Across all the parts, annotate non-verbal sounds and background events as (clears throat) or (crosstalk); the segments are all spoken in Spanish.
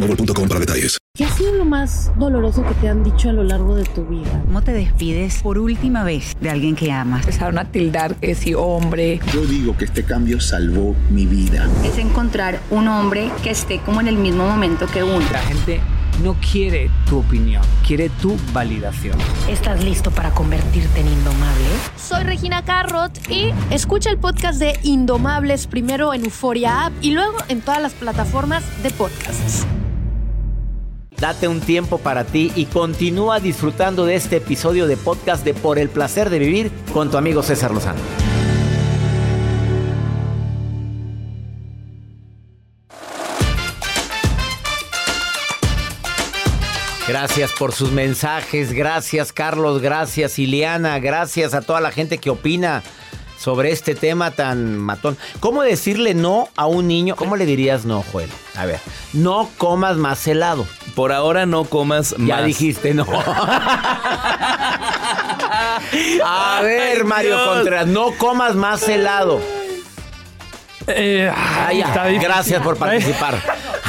boostmobile.com para detalles. ¿Qué ha sido lo más doloroso que te han dicho a lo largo de tu vida? ¿Cómo te despides por última vez de alguien que amas? Empezaron a tildar que si hombre. Yo digo que este cambio salvó mi vida. Es encontrar un hombre que esté como en el mismo momento que uno. La gente no quiere tu opinión, quiere tu validación. ¿Estás listo para convertirte en indomable? Soy Regina Carrot y escucha el podcast de Indomables primero en Euforia App y luego en todas las plataformas de podcasts. Date un tiempo para ti y continúa disfrutando de este episodio de podcast de Por el placer de vivir con tu amigo César Lozano. Gracias por sus mensajes, gracias Carlos, gracias Ileana, gracias a toda la gente que opina sobre este tema tan matón. ¿Cómo decirle no a un niño? ¿Cómo le dirías no, Joel? A ver, no comas más helado. Por ahora no comas más. Ya dijiste no. (laughs) a ver, Mario Dios. Contreras, no comas más helado. Eh, ya. está difícil. Gracias por participar.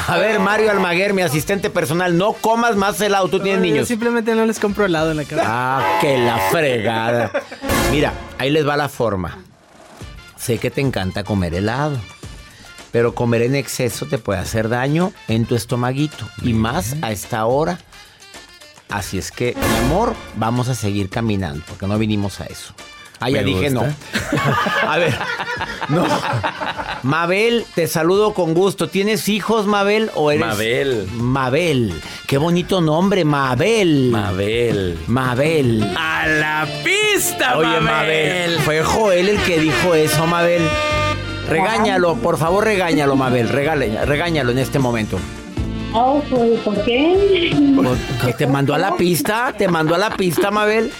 A ver, Mario Almaguer, mi asistente personal, no comas más helado. Tú tienes Yo niños. simplemente no les compro helado en la casa. Ah, que la fregada. Mira, ahí les va la forma. Sé que te encanta comer helado, pero comer en exceso te puede hacer daño en tu estomaguito y más a esta hora. Así es que, mi amor, vamos a seguir caminando porque no vinimos a eso. Ah, ya dije gusta. no. (laughs) A ver, no. Mabel, te saludo con gusto. ¿Tienes hijos, Mabel? ¿O eres? Mabel. Mabel. Qué bonito nombre, Mabel. Mabel. Mabel. A la pista, Oye, Mabel. Mabel. Fue Joel el que dijo eso, Mabel. Regáñalo, por favor, regáñalo, Mabel. Regale- regáñalo en este momento. Oh, pues, ¿por qué? ¿Que te mandó a la pista? ¿Te mandó a la pista, Mabel?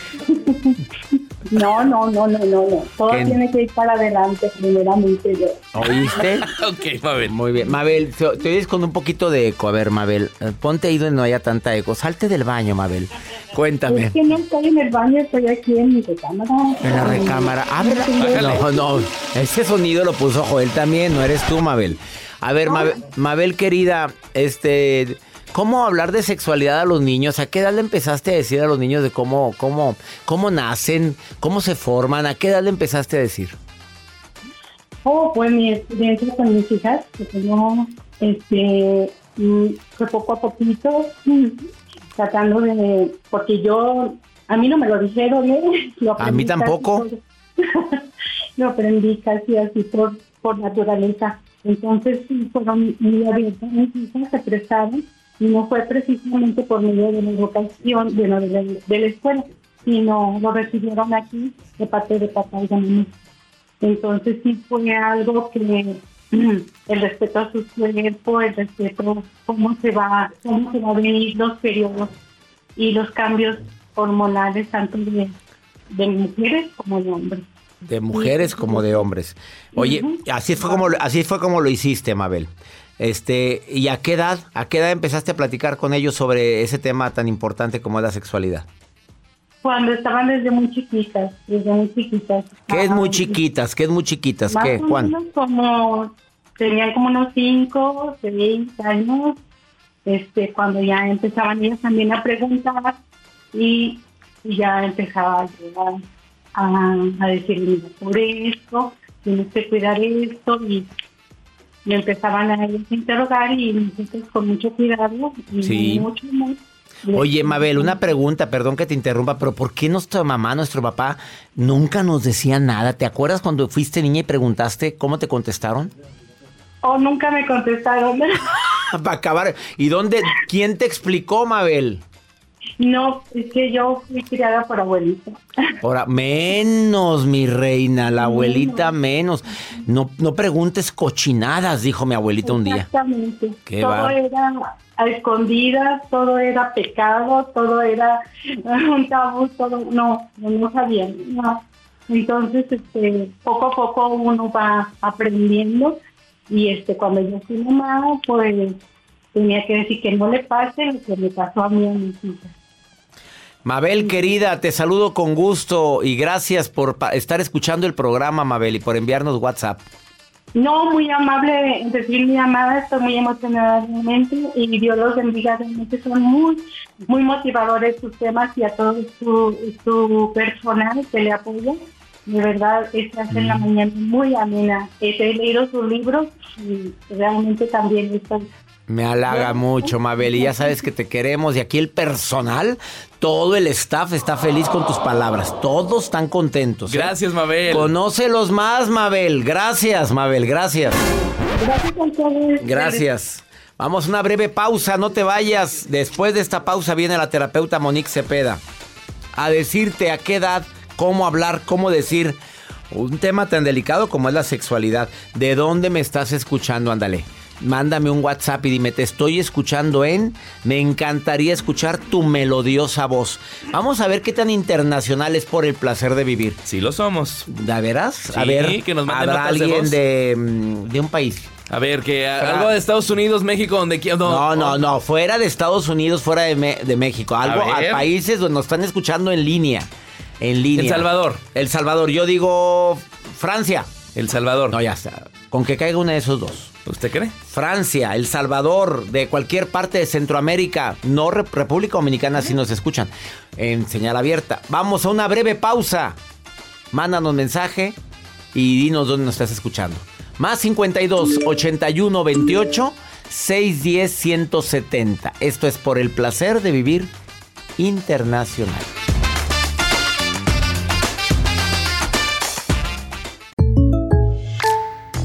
No, no, no, no, no, no. Todo ¿Qué? tiene que ir para adelante, primeramente yo. ¿Oíste? (laughs) ok, Mabel. Muy bien. Mabel, te, te oyes con un poquito de eco. A ver, Mabel, eh, ponte ahí donde no haya tanta eco. Salte del baño, Mabel. Cuéntame. Es que no estoy en el baño, estoy aquí en mi recámara. En la recámara. A ver, no, no. Ese sonido lo puso Joel también, no eres tú, Mabel. A ver, Mabel, Mabel, querida, este, ¿cómo hablar de sexualidad a los niños? ¿A qué edad le empezaste a decir a los niños de cómo, cómo, cómo nacen, cómo se forman? ¿A qué edad le empezaste a decir? Oh, pues mi experiencia con mis hijas, que tengo, este, mm, fue poco a poquito, mm, tratando de, porque yo, a mí no me lo dijeron, ¿eh? (laughs) Lo A mí tampoco. por- (laughs) lo aprendí casi así por, por naturaleza. Entonces, sí, fueron muy abiertas mis hijas, se prestaron, no fue precisamente por medio de la educación, de, la- de, de la escuela, sino lo recibieron aquí de parte de papá y de mamá. Entonces sí fue algo que (clears throat) el respeto a su cuerpo, el respeto cómo se va, cómo se va a venir los periodos y los cambios hormonales tanto de, de mujeres como de hombres. De mujeres como de hombres. Oye, así fue como así fue como lo hiciste, Mabel. Este, ¿y a qué edad? ¿A qué edad empezaste a platicar con ellos sobre ese tema tan importante como es la sexualidad? Cuando estaban desde muy chiquitas, desde muy chiquitas. ¿Qué es muy Ah, chiquitas? ¿Qué es muy chiquitas? Más ¿Qué? o menos como, tenían como unos 5, 6 años, este, cuando ya empezaban ellas también a preguntar y, y ya empezaba yo a, a decir, mira, por esto, tienes que cuidar esto y, me empezaban a interrogar y nosotros con mucho cuidado y Sí. mucho amor. Oye, Mabel, una pregunta, perdón que te interrumpa, pero ¿por qué nuestra mamá, nuestro papá, nunca nos decía nada? ¿Te acuerdas cuando fuiste niña y preguntaste cómo te contestaron? O nunca me contestaron. (laughs) (laughs) Para acabar. ¿Y dónde? ¿Quién te explicó, Mabel? No, es que yo fui criada por abuelita. Ahora, menos, mi reina, la abuelita menos. No, no preguntes cochinadas, dijo mi abuelita un día. Exactamente. Qué todo bar- era a escondidas, todo era pecado, todo era (laughs) un tabú, todo, no, no, sabían, no. Entonces, este, poco a poco uno va aprendiendo y este, cuando yo fui mamá, pues tenía que decir que no le pase lo que me pasó a mí a mis hijas. Mabel, querida, te saludo con gusto y gracias por estar escuchando el programa, Mabel, y por enviarnos WhatsApp. No, muy amable recibir mi llamada, estoy muy emocionada realmente y Dios los bendiga, realmente son muy, muy motivadores sus temas y a todo su, su personal que le apoya. De verdad, se hace en la mañana muy amena. He leído sus libros y realmente también estoy Me halaga mucho, Mabel, y ya sabes que te queremos. Y aquí el personal, todo el staff está feliz con tus palabras. Todos están contentos. ¿eh? Gracias, Mabel. Conócelos más, Mabel. Gracias, Mabel, gracias. Gracias. Vamos a una breve pausa, no te vayas. Después de esta pausa viene la terapeuta Monique Cepeda a decirte a qué edad, cómo hablar, cómo decir un tema tan delicado como es la sexualidad. ¿De dónde me estás escuchando? Ándale. Mándame un WhatsApp y dime, te estoy escuchando en... Me encantaría escuchar tu melodiosa voz. Vamos a ver qué tan internacional es por el placer de vivir. Sí lo somos. ¿De veras? a ver, que nos ¿habrá de alguien de, mm, de un país? A ver, que a- algo de Estados Unidos, México, donde quiera. No, no, no, fuera de Estados Unidos, fuera de, Me- de México. Algo a, ver. países donde nos están escuchando en línea. En línea. El Salvador. El Salvador. Yo digo Francia. El Salvador. No, ya está. Con que caiga uno de esos dos. ¿Usted cree? Francia, El Salvador, de cualquier parte de Centroamérica, no Re- República Dominicana, si nos escuchan. En señal abierta. Vamos a una breve pausa. Mándanos mensaje y dinos dónde nos estás escuchando. Más 52 81 28 610 170. Esto es por el placer de vivir internacional.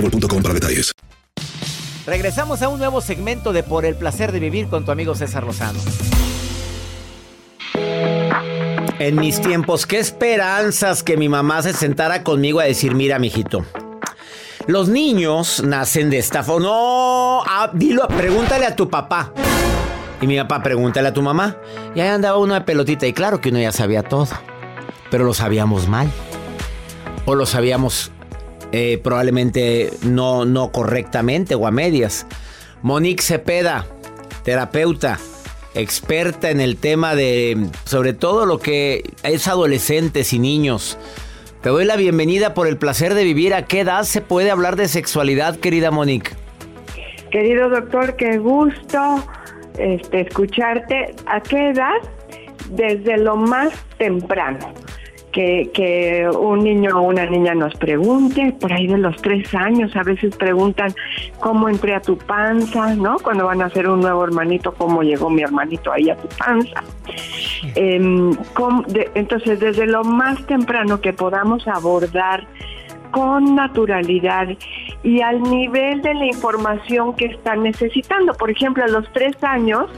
boostmobile.com para detalles. Regresamos a un nuevo segmento de Por el placer de vivir con tu amigo César Lozano. En mis tiempos, qué esperanzas que mi mamá se sentara conmigo a decir, mira, mijito, los niños nacen de esta forma. No, ah, dilo, pregúntale a tu papá. Y mi papá, pregúntale a tu mamá. Y ahí andaba uno de pelotita. Y claro que uno ya sabía todo. Pero lo sabíamos mal. O lo sabíamos eh, probablemente no, no correctamente o a medias. Monique Cepeda, terapeuta, experta en el tema de, sobre todo lo que es adolescentes y niños. Te doy la bienvenida por el placer de vivir. ¿A qué edad se puede hablar de sexualidad, querida Monique? Querido doctor, qué gusto este, escucharte. ¿A qué edad? Desde lo más temprano. Que, un niño o una niña nos pregunte, por ahí de los tres años, a veces preguntan cómo entré a tu panza, ¿no? Cuando van a hacer un nuevo hermanito, cómo llegó mi hermanito ahí a tu panza. Em, entonces, desde lo más temprano que podamos abordar con naturalidad y al nivel de la información que están necesitando. Por ejemplo, a los tres años,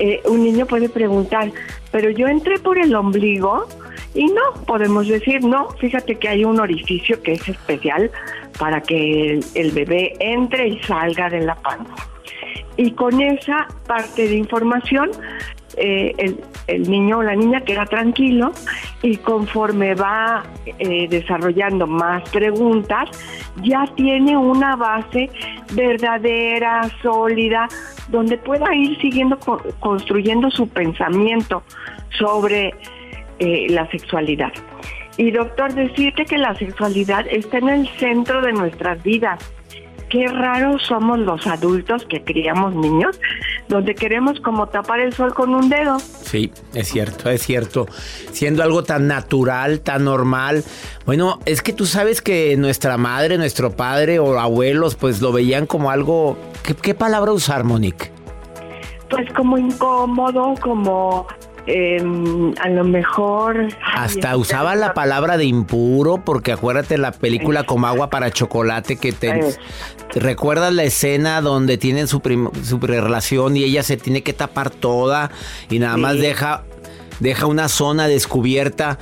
eh, un niño puede preguntar, pero yo entré por el ombligo y no, podemos decir, no, fíjate que hay un orificio que es especial para que el, bebé entre y salga de la panza. Y con esa parte de información eh, el, niño o la niña queda tranquilo y conforme va eh, desarrollando más preguntas, ya tiene una base verdadera, sólida, donde pueda ir siguiendo co construyendo su pensamiento sobre eh, la sexualidad. Y doctor, decirte que la sexualidad está en el centro de nuestras vidas qué raros somos los adultos que criamos niños, donde queremos como tapar el sol con un dedo. Sí, es cierto, es cierto. Siendo algo tan natural, tan normal. Bueno, es que tú sabes que nuestra madre, nuestro padre o abuelos, pues lo veían como algo. ¿Qué, qué palabra usar, Monique? Pues como incómodo, como eh, a lo mejor... Hasta ay, usaba la palabra de impuro, porque acuérdate la película Como agua para chocolate que te... ¿Recuerdas la escena donde tienen su, su relación y ella se tiene que tapar toda y nada sí. más deja, deja una zona descubierta?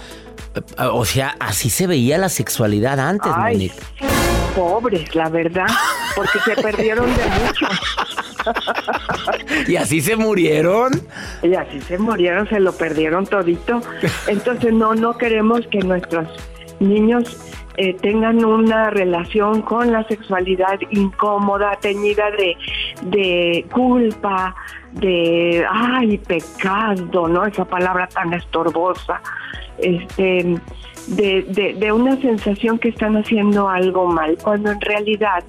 O sea, así se veía la sexualidad antes, Ay, Monique. Pobres, la verdad, porque se perdieron de mucho. (laughs) ¿Y así se murieron? Y así se murieron, se lo perdieron todito. Entonces no, no queremos que nuestros niños eh, tengan una relación con la sexualidad incómoda, teñida de, de culpa, de, ay, pecado, ¿no? Esa palabra tan estorbosa. Este, de, de, de, una sensación que están haciendo algo mal, cuando en realidad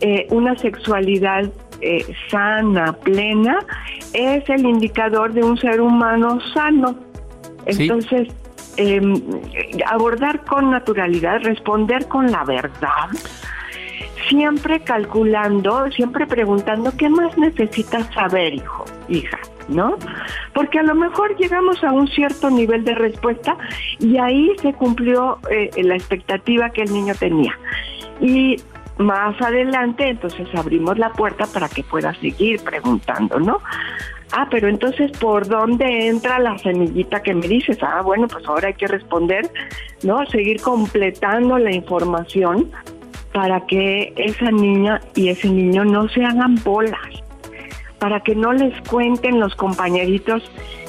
eh, una sexualidad eh, sana, plena, es el indicador de un ser humano sano. Entonces, ¿Sí? eh, abordar con naturalidad, responder con la verdad, siempre calculando, siempre preguntando, ¿qué más necesitas saber, hijo, hija? ¿no? Porque a lo mejor llegamos a un cierto nivel de respuesta y ahí se cumplió eh, la expectativa que el niño tenía. Y más adelante, entonces abrimos la puerta para que pueda seguir preguntando, ¿no? Ah, pero entonces, ¿por dónde entra la semillita que me dices? Ah, bueno, pues ahora hay que responder, ¿no? Seguir completando la información para que esa niña y ese niño no se hagan bolas para que no les cuenten los compañeritos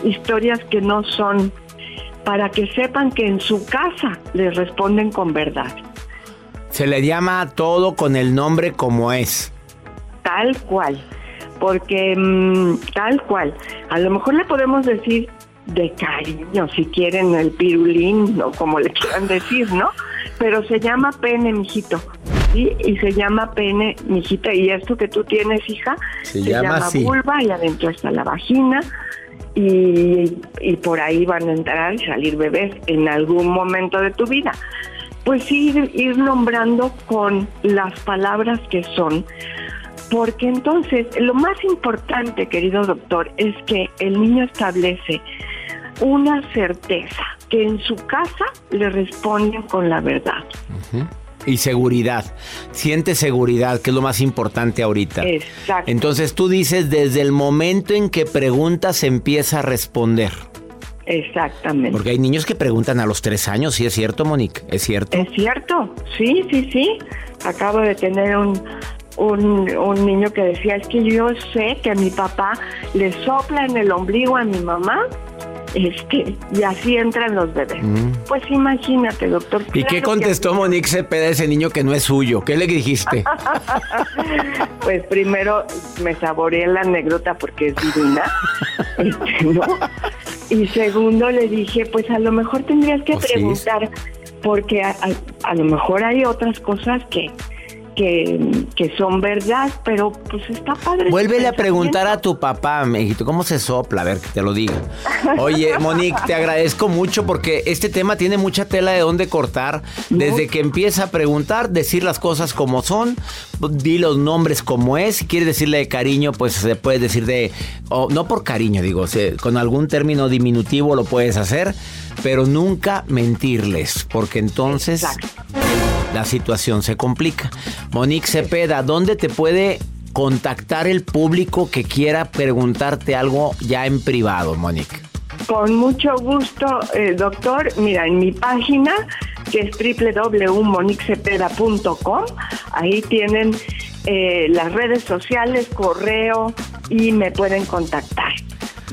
historias que no son, para que sepan que en su casa les responden con verdad. Se le llama todo con el nombre como es. Tal cual, porque mmm, tal cual. A lo mejor le podemos decir de cariño, si quieren el pirulín o como le quieran decir, ¿no? Pero se llama pene, mijito. ¿sí? y se llama pene, mijita, y esto que tú tienes, hija, se, se llama, llama vulva y adentro está la vagina. Y, y, por ahí van a entrar y salir bebés en algún momento de tu vida. Pues ir, ir nombrando con las palabras que son, porque entonces lo más importante, querido doctor, es que el niño establece una certeza, que en su casa le responden con la verdad. Uh -huh y seguridad. Siente seguridad, que es lo más importante ahorita. Exacto. Entonces tú dices, desde el momento en que preguntas, empieza a responder. Exactamente. Porque hay niños que preguntan a los tres años, ¿sí es cierto, Monique? ¿Es cierto? Es cierto, sí, sí, sí. Acabo de tener un, un, un, niño que decía, es que yo sé que mi papá le sopla en el ombligo a mi mamá este, y así entran los bebés. Mm. Pues imagínate, doctor. ¿Y claro qué contestó que... Monique Cepeda ese niño que no es suyo? ¿Qué le dijiste? (laughs) pues primero me saboreé la anécdota porque es divina. (laughs) este, ¿no? Y segundo le dije, pues a lo mejor tendrías que oh, preguntar, sí. porque a, a, a lo mejor hay otras cosas que, que, que, son verdad, pero pues está padre. Vuélvele a preguntar a tu papá, mijito, ¿cómo se sopla? A ver, que te lo diga. Oye, (laughs) Monique, te agradezco mucho porque este tema tiene mucha tela de dónde cortar. Desde que empieza a preguntar, decir las cosas como son, di los nombres como es. Si quieres decirle de cariño, pues se puede decir de. Oh, no por cariño, digo, con algún término diminutivo lo puedes hacer, pero nunca mentirles, porque entonces. Exacto la situación se complica. Monique Cepeda, ¿dónde te puede contactar el público que quiera preguntarte algo ya en privado, Monique? Con mucho gusto, eh, doctor. Mira, en mi página, que es www.moniquecepeda.com, ahí tienen eh, las redes sociales, correo y me pueden contactar.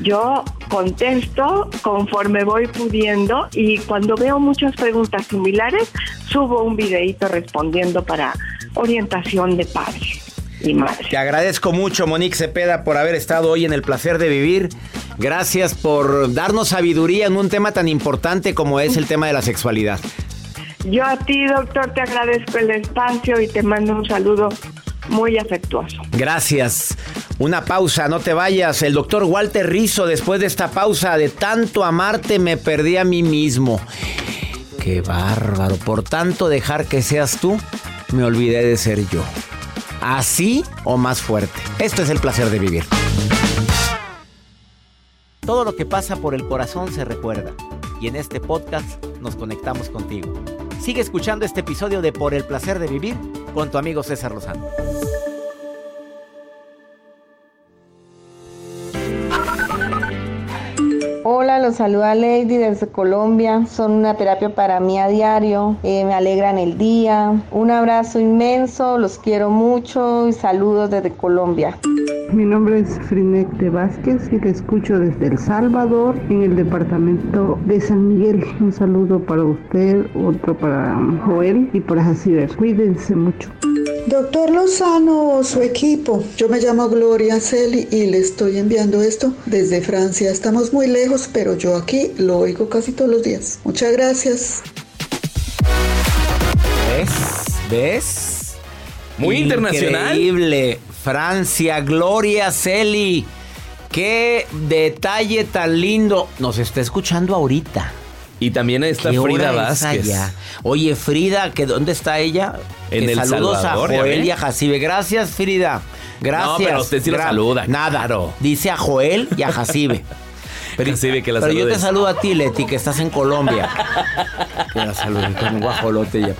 Yo contesto conforme voy pudiendo y cuando veo muchas preguntas similares, subo un videito respondiendo para orientación de padres y madres. Te agradezco mucho, Monique Cepeda, por haber estado hoy en el placer de vivir. Gracias por darnos sabiduría en un tema tan importante como es el tema de la sexualidad. Yo a ti, doctor, te agradezco el espacio y te mando un saludo muy afectuoso. Gracias. Una pausa, no te vayas. El doctor Walter Rizzo, después de esta pausa de tanto amarte, me perdí a mí mismo. Qué bárbaro. Por tanto dejar que seas tú, me olvidé de ser yo. Así o más fuerte. Esto es el placer de vivir. Todo lo que pasa por el corazón se recuerda. Y en este podcast nos conectamos contigo. Sigue escuchando este episodio de Por el placer de vivir con tu amigo César Lozano. Hola, los saluda Lady desde Colombia. Son una terapia para mí a diario. Eh, me alegran el día. Un abrazo inmenso, los quiero mucho y saludos desde Colombia. Mi nombre es Frinete Vázquez y te escucho desde El Salvador, en el departamento de San Miguel. Un saludo para usted, otro para Joel y para Jaciber. Cuídense mucho. Doctor Lozano o su equipo, yo me llamo Gloria Celi y le estoy enviando esto desde Francia. Estamos muy lejos, pero yo aquí lo oigo casi todos los días. Muchas gracias. ¿Ves? ¿Ves? Muy internacional. Increíble. Francia, Gloria Celi. Qué detalle tan lindo. Nos está escuchando ahorita. Y también está ¿Qué hora Frida Vázquez. allá? Oye, Frida, ¿que ¿dónde está ella? En Que El saludos Salvador, a Joel y a Jacibe. Gracias, Frida. Gracias. No, pero usted sí Gra- saluda, Nada. claro. Dice a Joel y a Jacibe. (laughs) Jacibe, que la Pero yo te saludo a ti, Leti, que estás en Colombia. (laughs) Que la saludé con un guajolote ya.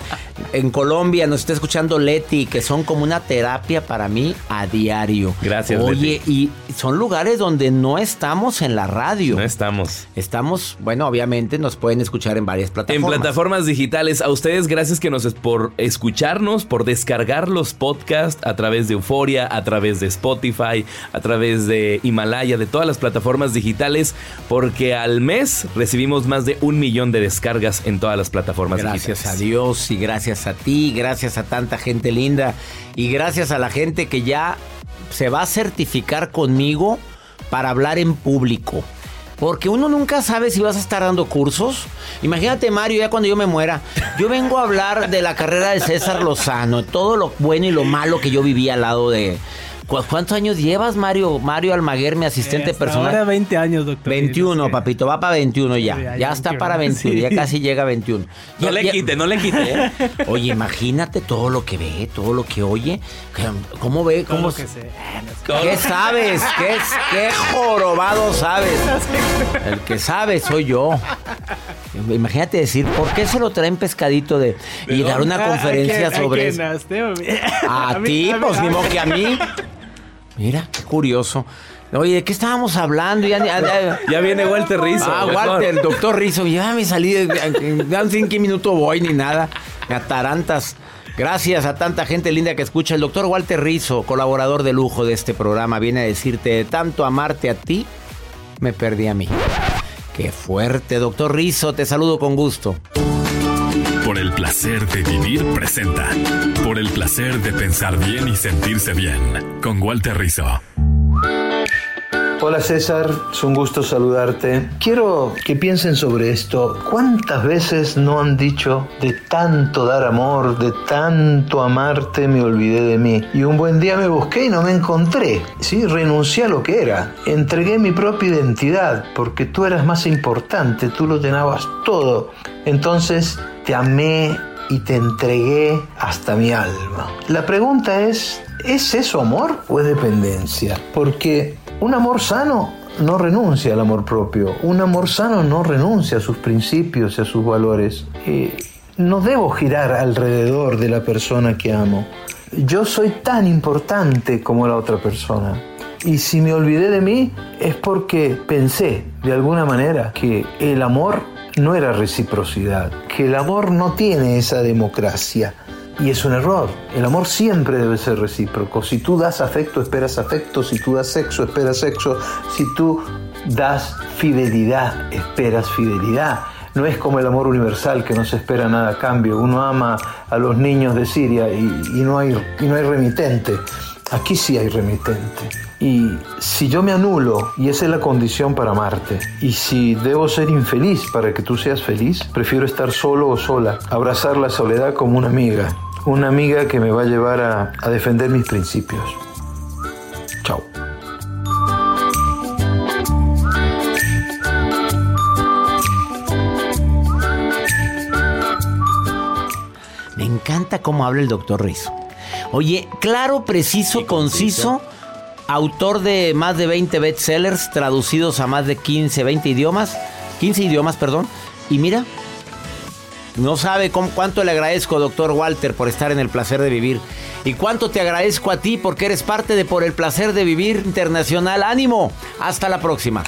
En Colombia nos está escuchando Leti, que son como una terapia para mí a diario. Gracias, Oye, y son lugares donde no estamos en la radio. No estamos. Estamos, bueno, obviamente nos pueden escuchar en varias En plataformas. plataformas digitales, a ustedes gracias que nos por escucharnos, por descargar los podcasts a través de Euforia, a través de Spotify, a través de Himalaya, de todas las plataformas digitales, porque al mes recibimos más de un millón de descargas en todas las plataformas Gracias a digitales. Dios y gracias a ti, gracias a tanta gente linda y gracias a la gente que ya se va a certificar conmigo para hablar en público. Porque uno nunca sabe si vas a estar dando cursos. Imagínate, Mario, ya cuando yo me muera, yo vengo a hablar de la carrera de César Lozano, todo lo bueno y lo malo que yo viví al lado de... ¿Cu- ¿Cuántos años llevas, Mario? Mario Almaguer, mi asistente personal. Ahora 20 años, doctor. 21, papito, va para 21 ya. Ya, Ya, ya está 21, para 21, sí. ya casi llega a 21. No Ya- le ya- quite, no le quite. ¿eh? (laughs) Oye, imagínate todo lo que ve, todo lo que oye. ¿Cómo ve? Todo ¿Cómo lo se- que sé. ¿Qué sabes? ¿Qué, qué jorobado sabes? El que sabe soy yo. Imagínate decir, ¿por qué se lo traen pescadito de y dar una Ah, ¿a conferencia sobre quién? eso? ¿A (laughs) ti, pues ni modo que a mí. Mira, qué curioso. Oye, ¿de qué estábamos hablando? Ya, ya- ya- Ya viene Walter Rizzo. Ah. Walter, el doctor Rizzo. Ya me salí, de- ya no sé en qué minuto voy ni nada. Me atarantas. Gracias a tanta gente linda que escucha. El doctor Walter Rizzo, colaborador de lujo de este programa, viene a decirte, de tanto amarte a ti, me perdí a mí. Qué fuerte, doctor Rizzo, te saludo con gusto. Por el placer de vivir presenta. Por el placer de pensar bien y sentirse bien. Con Walter Rizzo. Hola César, es un gusto saludarte. Quiero que piensen sobre esto. ¿Cuántas veces no han dicho de tanto dar amor, de tanto amarte, me olvidé de mí? Y un buen día me busqué y no me encontré. Sí, renuncié a lo que era. Entregué mi propia identidad porque tú eras más importante, tú lo tenías todo. Entonces te amé y te entregué hasta mi alma. La pregunta es, ¿es eso amor o es dependencia? Porque un amor sano no renuncia al amor propio. Un amor sano no renuncia a sus principios y a sus valores. No debo girar alrededor de la persona que amo. Yo soy tan importante como la otra persona. Y si me olvidé de mí es porque pensé de alguna manera que el amor no era reciprocidad, que el amor no tiene esa democracia. Y es un error. El amor siempre debe ser recíproco. Si tú das afecto, esperas afecto. Si tú das sexo, esperas sexo. Si tú das fidelidad, esperas fidelidad. No es como el amor universal que no se espera nada a cambio. Uno ama a los niños de Siria y, no, hay, y no hay remitente. Aquí sí hay remitente. Y si yo me anulo, y esa es la condición para amarte, y si debo ser infeliz para que tú seas feliz, prefiero estar solo o sola, abrazar la soledad como una amiga, una amiga que me va a llevar a, a defender mis principios. Chao. Me encanta cómo habla el doctor Rizzo. Oye, claro, preciso, conciso, autor de más de 20 bestsellers traducidos a más de 15, 20 idiomas, 15 idiomas, perdón. Y mira, no sabe cuánto le agradezco, doctor Walter, por estar en el placer de vivir. Y cuánto te agradezco a ti porque eres parte de Por el placer de vivir internacional. Ánimo. Hasta la próxima.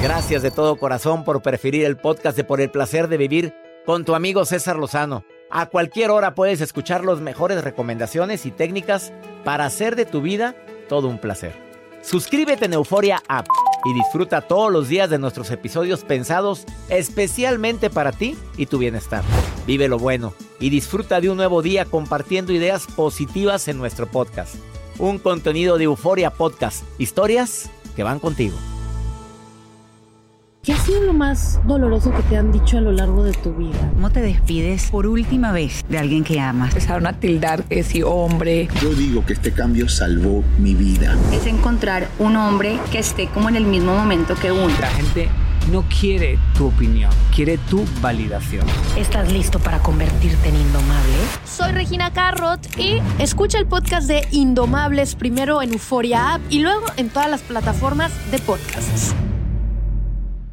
Gracias de todo corazón por preferir el podcast de Por el placer de vivir con tu amigo César Lozano. A cualquier hora puedes escuchar las mejores recomendaciones y técnicas para hacer de tu vida todo un placer. Suscríbete en Euforia App y disfruta todos los días de nuestros episodios pensados especialmente para ti y tu bienestar. Vive lo bueno y disfruta de un nuevo día compartiendo ideas positivas en nuestro podcast. Un contenido de Euforia Podcast, historias que van contigo. ¿Qué ha sido lo más doloroso que te han dicho a lo largo de tu vida? ¿Cómo te despides por última vez de alguien que amas? Empezaron a tildar que si hombre. Yo digo que este cambio salvó mi vida. Es encontrar un hombre que esté como en el mismo momento que uno. La gente no quiere tu opinión, quiere tu validación. ¿Estás listo para convertirte en indomable? Soy Regina Carrot y escucha el podcast de Indomables primero en Euforia App y luego en todas las plataformas de podcasts.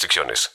restricciones.